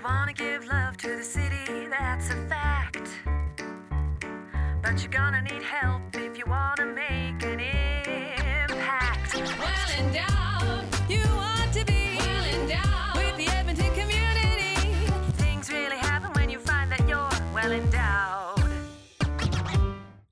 You wanna give love to the city, that's a fact. But you're gonna need help if you wanna make an impact. Well endowed, you want to be well endowed with the Edmonton community. Things really happen when you find that you're well endowed.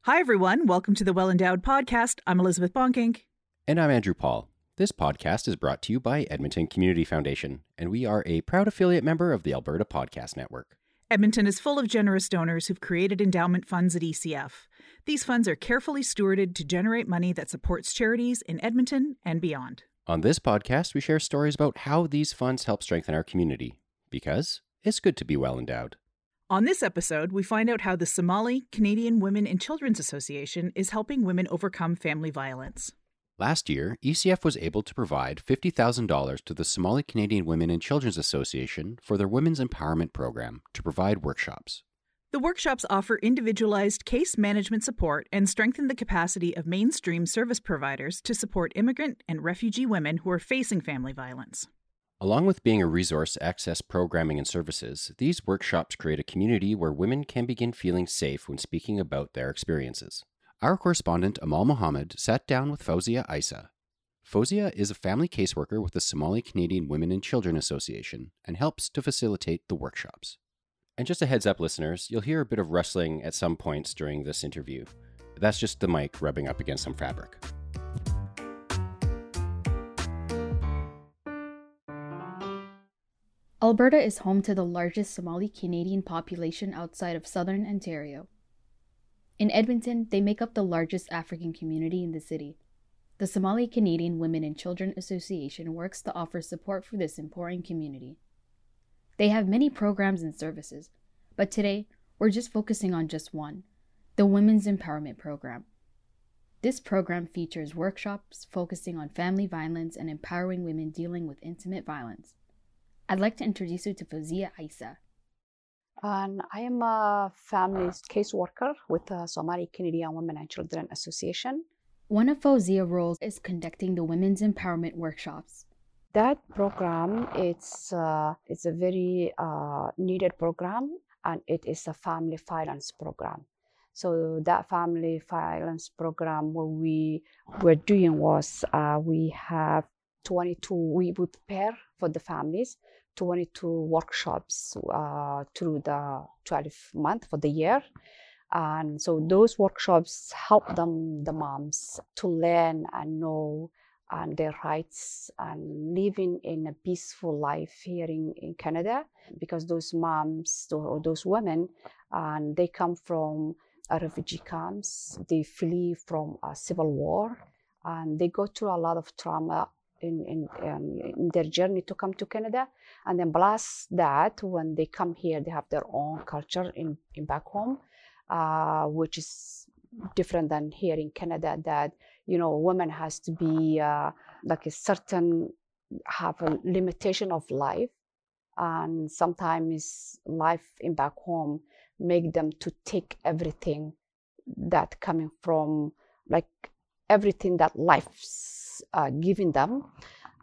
Hi, everyone. Welcome to the Well Endowed Podcast. I'm Elizabeth Bonkink. And I'm Andrew Paul. This podcast is brought to you by Edmonton Community Foundation, and we are a proud affiliate member of the Alberta Podcast Network. Edmonton is full of generous donors who've created endowment funds at ECF. These funds are carefully stewarded to generate money that supports charities in Edmonton and beyond. On this podcast, we share stories about how these funds help strengthen our community, because it's good to be well endowed. On this episode, we find out how the Somali Canadian Women and Children's Association is helping women overcome family violence. Last year, ECF was able to provide $50,000 to the Somali Canadian Women and Children's Association for their Women's Empowerment Program to provide workshops. The workshops offer individualized case management support and strengthen the capacity of mainstream service providers to support immigrant and refugee women who are facing family violence. Along with being a resource to access programming and services, these workshops create a community where women can begin feeling safe when speaking about their experiences. Our correspondent Amal Mohamud sat down with Fowzia Isse. Fowzia is a family caseworker with the Somali Canadian Women and Children Association and helps to facilitate the workshops. And just a heads up, listeners, you'll hear a bit of rustling at some points during this interview. That's just the mic rubbing up against some fabric. Alberta is home to the largest Somali Canadian population outside of southern Ontario. In Edmonton, they make up the largest African community in the city. The Somali Canadian Women and Children Association works to offer support for this important community. They have many programs and services, but today we're just focusing on just one the Women's Empowerment Program. This program features workshops focusing on family violence and empowering women dealing with intimate violence. I'd like to introduce you to Fowzia Isse. And I am a family caseworker with the Somali Canadian Women and Children Association. One of Fowzia's roles is conducting the women's empowerment workshops. That program it's uh, it's a very uh, needed program, and it is a family violence program. So that family violence program, what we were doing was uh, we have 22. We would prepare for the families 22 workshops uh, through the 12 month for the year. And so those workshops help them, the moms, to learn and know and their rights and living in a peaceful life here in, in Canada because those moms or those women and they come from refugee camps, they flee from a civil war and they go through a lot of trauma in, in, um, in their journey to come to Canada. And then plus that, when they come here, they have their own culture in, in back home, uh, which is different than here in Canada that, you know, women has to be uh, like a certain, have a limitation of life. And sometimes life in back home make them to take everything that coming from like everything that life's uh, giving them.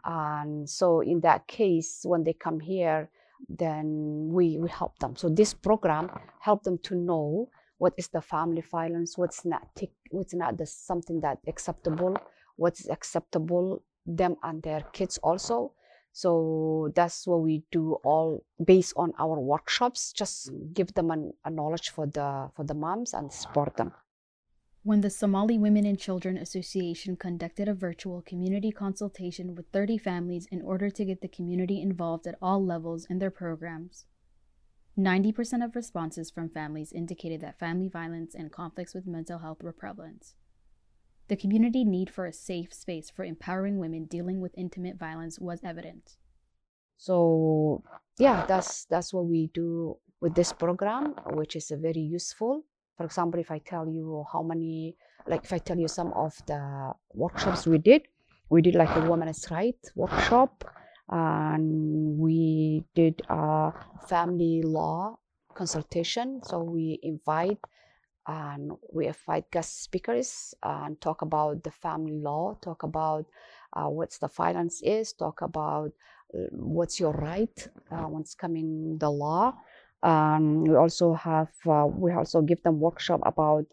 And so in that case, when they come here, then we, we help them. So this program help them to know what is the family violence, what's not what's not the, something that acceptable, what's acceptable them and their kids also. So that's what we do all based on our workshops. Just give them an, a knowledge for the for the moms and support them when the Somali Women and Children Association conducted a virtual community consultation with 30 families in order to get the community involved at all levels in their programs. 90% of responses from families indicated that family violence and conflicts with mental health were prevalent. The community need for a safe space for empowering women dealing with intimate violence was evident. So, yeah, that's that's what we do with this program, which is very useful for example, if I tell you how many, like if I tell you some of the workshops we did, we did like a women's rights workshop, and we did a family law consultation. So we invite and we invite guest speakers and talk about the family law, talk about uh, what the violence is, talk about what's your right uh, once coming the law. Um, we also have uh, we also give them workshop about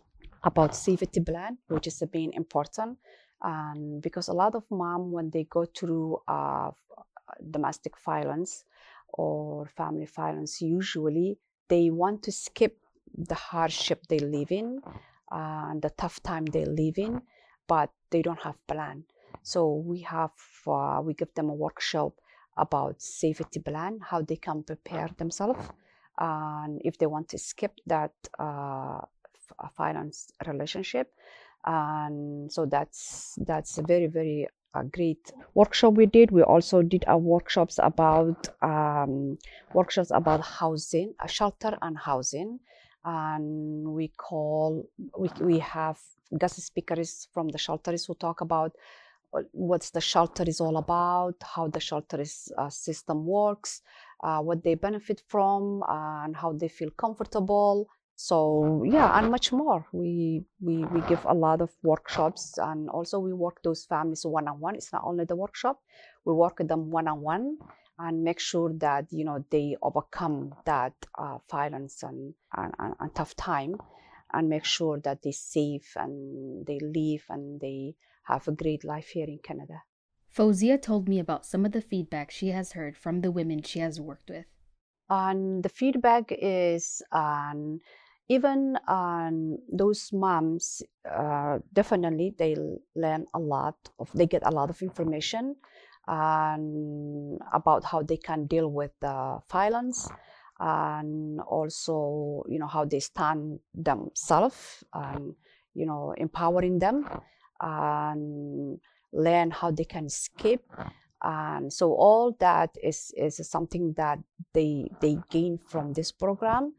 about safety plan, which is being important, and because a lot of mom when they go through uh, domestic violence or family violence, usually they want to skip the hardship they live in and the tough time they live in, but they don't have plan. So we have uh, we give them a workshop about safety plan, how they can prepare themselves, and if they want to skip that uh, finance relationship, and so that's that's a very very a great workshop we did. We also did a workshops about um, workshops about housing, shelter and housing, and we call we we have guest speakers from the shelters who talk about what's the shelter is all about, how the shelter is, uh, system works, uh, what they benefit from, and how they feel comfortable. So yeah, and much more. We we we give a lot of workshops, and also we work those families one on one. It's not only the workshop; we work with them one on one and make sure that you know they overcome that uh, violence and, and, and tough time, and make sure that they're safe and they live and they have a great life here in Canada. Fowzia told me about some of the feedback she has heard from the women she has worked with. And the feedback is um, even um, those moms, uh, definitely they learn a lot of, they get a lot of information um, about how they can deal with the violence and also, you know, how they stand themselves and, you know, empowering them and learn how they can escape. And so all that is is something that they they gain from this program.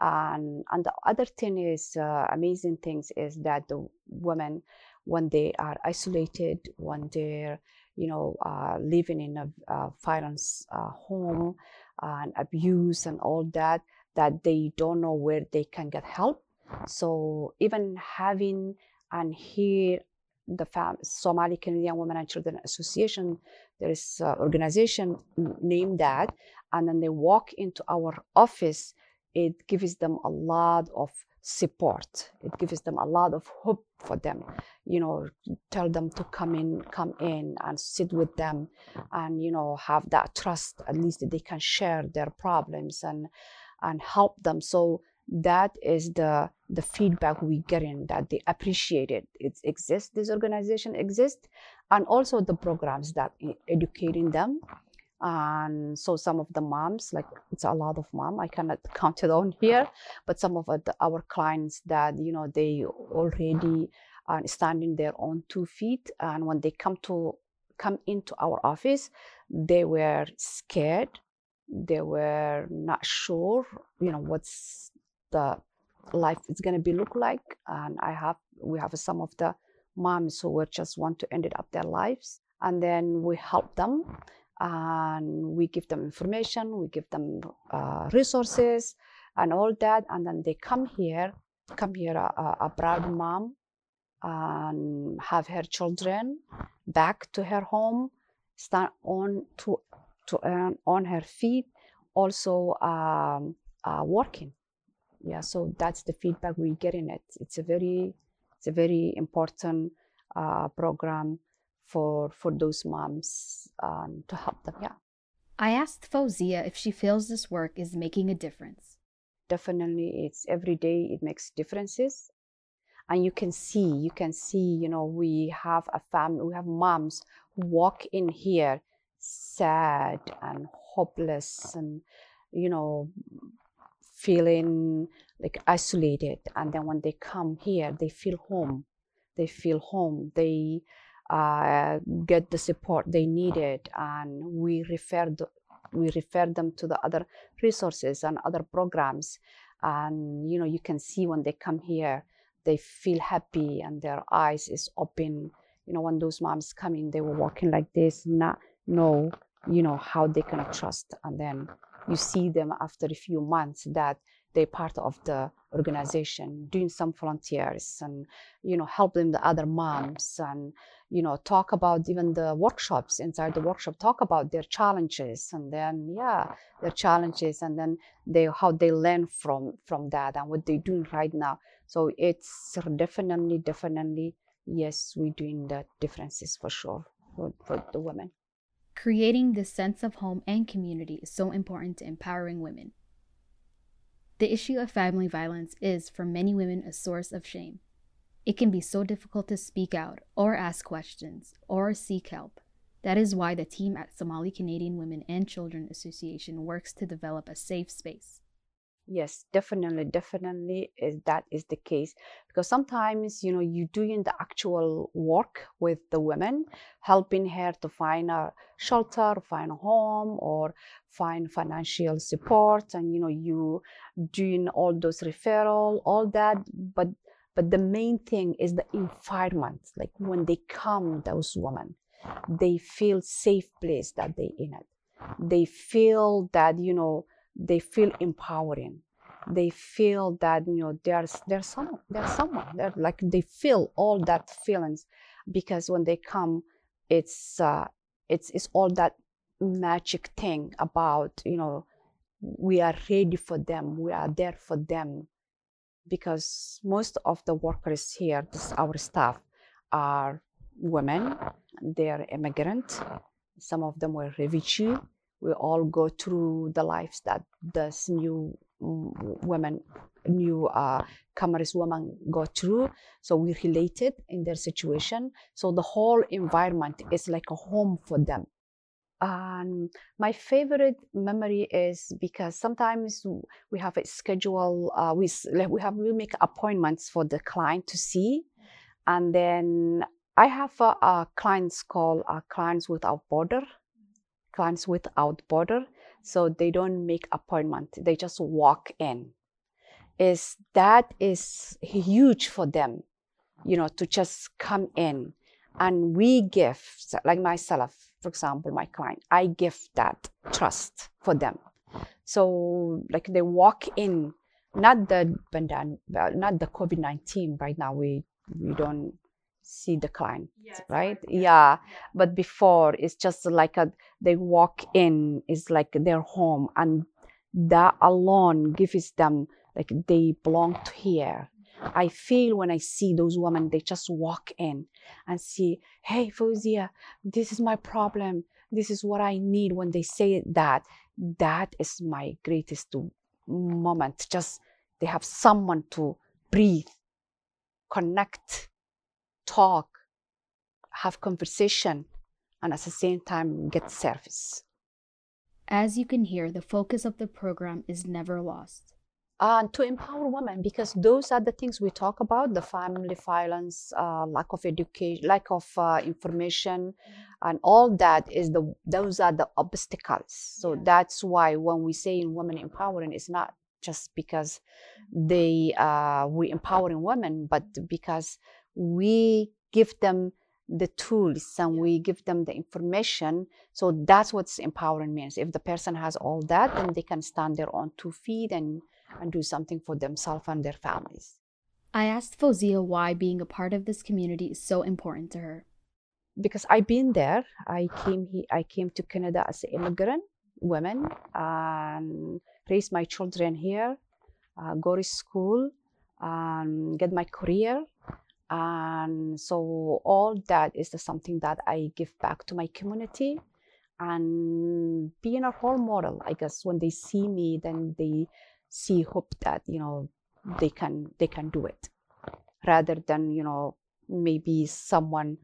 And and the other thing is uh, amazing things is that the women when they are isolated when they're you know uh, living in a, a violence uh, home and abuse and all that that they don't know where they can get help. So even having and hear the fam- Somali Canadian Women and Children Association. There is an organization named that, and then they walk into our office. It gives them a lot of support. It gives them a lot of hope for them. You know, tell them to come in, come in, and sit with them, and you know, have that trust. At least they can share their problems and and help them. So that is the the feedback we get in that they appreciate it. It exists this organization exists and also the programs that educating them. And so some of the moms like it's a lot of mom i cannot count it on here but some of our clients that you know they already are standing their own two feet and when they come to come into our office they were scared. They were not sure you know what's the life is going to be look like and i have we have some of the moms who were just want to end up their lives and then we help them and we give them information we give them uh, resources and all that and then they come here come here a, a proud mom and have her children back to her home stand on to to earn on her feet also um, uh, working yeah so that's the feedback we get in it it's a very it's a very important uh, program for for those moms um, to help them. Yeah. I asked fowzia if she feels this work is making a difference. Definitely it's every day it makes differences. And you can see you can see you know we have a family we have moms who walk in here sad and hopeless and you know feeling like isolated and then when they come here they feel home. They feel home. They uh, get the support they needed and we refer the, we refer them to the other resources and other programs. And you know you can see when they come here they feel happy and their eyes is open. You know when those moms come in they were walking like this not know you know how they can trust and then you see them after a few months that they're part of the organization, doing some volunteers and, you know, helping the other moms and, you know, talk about even the workshops inside the workshop, talk about their challenges and then, yeah, their challenges and then they how they learn from from that and what they're doing right now. So it's definitely, definitely, yes, we're doing the differences for sure for, for the women. Creating this sense of home and community is so important to empowering women. The issue of family violence is, for many women, a source of shame. It can be so difficult to speak out, or ask questions, or seek help. That is why the team at Somali Canadian Women and Children Association works to develop a safe space yes definitely definitely is that is the case because sometimes you know you're doing the actual work with the women helping her to find a shelter find a home or find financial support and you know you doing all those referral all that but but the main thing is the environment like when they come those women they feel safe place that they in it. They feel that you know they feel empowering. They feel that you know there's there's some there's someone. They're like they feel all that feelings because when they come it's uh it's it's all that magic thing about you know we are ready for them we are there for them because most of the workers here this, our staff are women. They're immigrant. Some of them were refugee we all go through the lives that this new women, new uh, Cameroonese go through. So we related in their situation. So the whole environment is like a home for them. And my favorite memory is because sometimes we have a schedule. Uh, we we have we make appointments for the client to see, and then I have clients called uh, clients without border clients without border so they don't make appointment. They just walk in. Is that is huge for them you know to just come in. And we give like myself for example my client i give that trust for them. So like they walk in not the not the covid-19 right now we we don't see the client yes, right yeah. yeah but before it's just like a they walk in is like their home and that alone gives them like they belong to here I feel when I see those women, they just walk in and see, hey, Fowzia, this is my problem. This is what I need. When they say that, that is my greatest moment. Just they have someone to breathe, connect, talk, have conversation, and at the same time get service. As you can hear, the focus of the program is never lost. And to empower women, because those are the things we talk about the family violence, uh, lack of education, lack of uh, information, and all that is the those are the obstacles. So yeah. that's why when we say in women empowering, it's not just because they uh, we empowering women, but because we give them the tools and we give them the information. So that's what empowering means. If the person has all that, then they can stand their own two feet and, and do something for themselves and their families. I asked Fowzia why being a part of this community is so important to her. Because I've been there. I came here, I came to Canada as an immigrant woman and raised my children here, uh, go to school, and get my career and so all that is something that i give back to my community. And being a role model i guess when they see me then they see hope that you know they can they can do it. Rather than you know maybe someone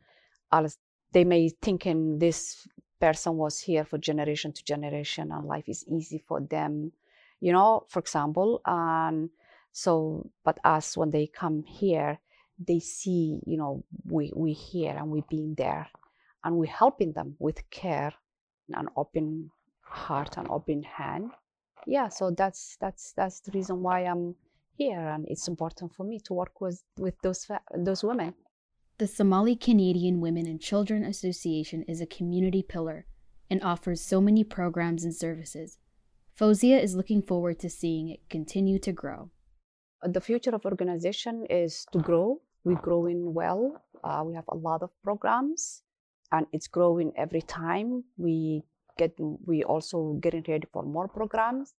else they may thinking this person was here for generation to generation and life is easy for them you know for example. And so but us when they come here they see, you know, we we here and we've been there, and we're helping them with care, and open heart and open hand. Yeah, so that's that's that's the reason why I'm here, and it's important for me to work with with those those women. The Somali Canadian Women and Children Association is a community pillar and offers so many programs and services, Fowzia is looking forward to seeing it continue to grow. The future of organization is to grow. We're growing well. Uh, we have a lot of programs, and it's growing every time. We get we also getting ready for more programs.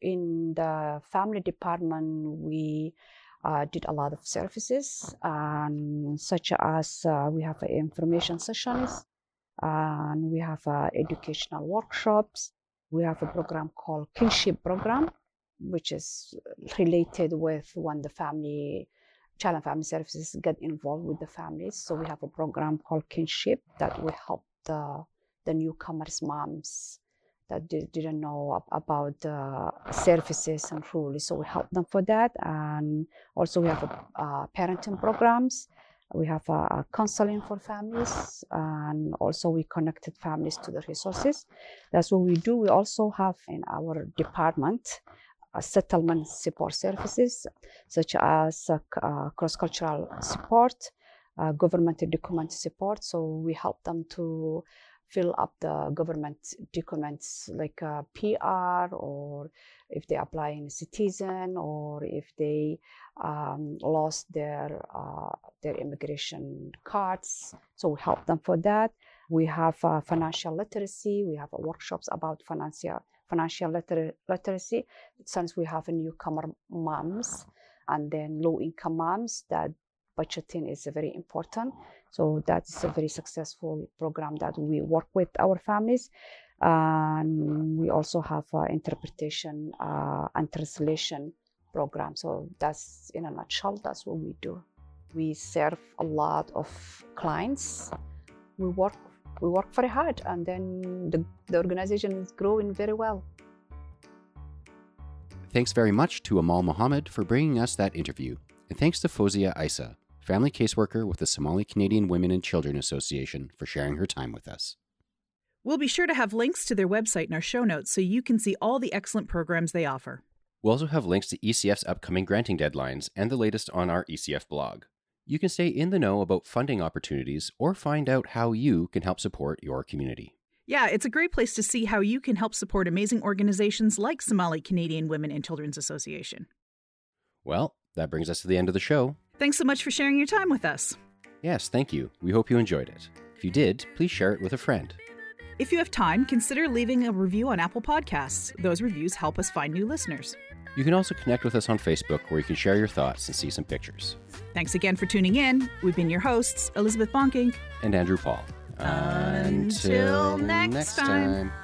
In the family department, we uh, did a lot of services, um, such as uh, we have information sessions, and we have uh, educational workshops. We have a program called Kinship Program, which is related with when the family, child and family services get involved with the families. So we have a program called Kinship that will help the the newcomers' moms that didn't know about the services and rules. So we help them for that. And also we have a, uh, parenting programs. We have a, counseling for families, and also we connected families to the resources. That's what we do. We also have in our department settlement support services, such as uh, uh, cross-cultural support, uh, government document support. So we help them to fill up the government documents like PR or if they apply in citizen or if they um, lost their uh, their immigration cards. So we help them for that. We have uh, financial literacy. We have uh, workshops about financial financial liter- literacy. Since we have newcomer moms and then low income moms, that budgeting is very important. So that's a very successful program that we work with our families. And we also have an interpretation uh, and translation program. So that's in a nutshell, that's what we do. We serve a lot of clients. We work we work very hard and then the, the organization is growing very well. Thanks very much to Amal Mohamud for bringing us that interview. And thanks to Fowzia Isse, family caseworker with the Somali Canadian Women and Children Association, for sharing her time with us. We'll be sure to have links to their website in our show notes so you can see all the excellent programs they offer. We'll also have links to ECF's upcoming granting deadlines and the latest on our ECF blog. You can stay in the know about funding opportunities or find out how you can help support your community. Yeah, it's a great place to see how you can help support amazing organizations like Somali Canadian Women and Children's Association. Well, that brings us to the end of the show. Thanks so much for sharing your time with us. Yes, thank you. We hope you enjoyed it. If you did, please share it with a friend. If you have time, consider leaving a review on Apple Podcasts. Those reviews help us find new listeners. You can also connect with us on Facebook where you can share your thoughts and see some pictures. Thanks again for tuning in. We've been your hosts, Elizabeth Bonkink and Andrew Paul. Until, next, next time. time.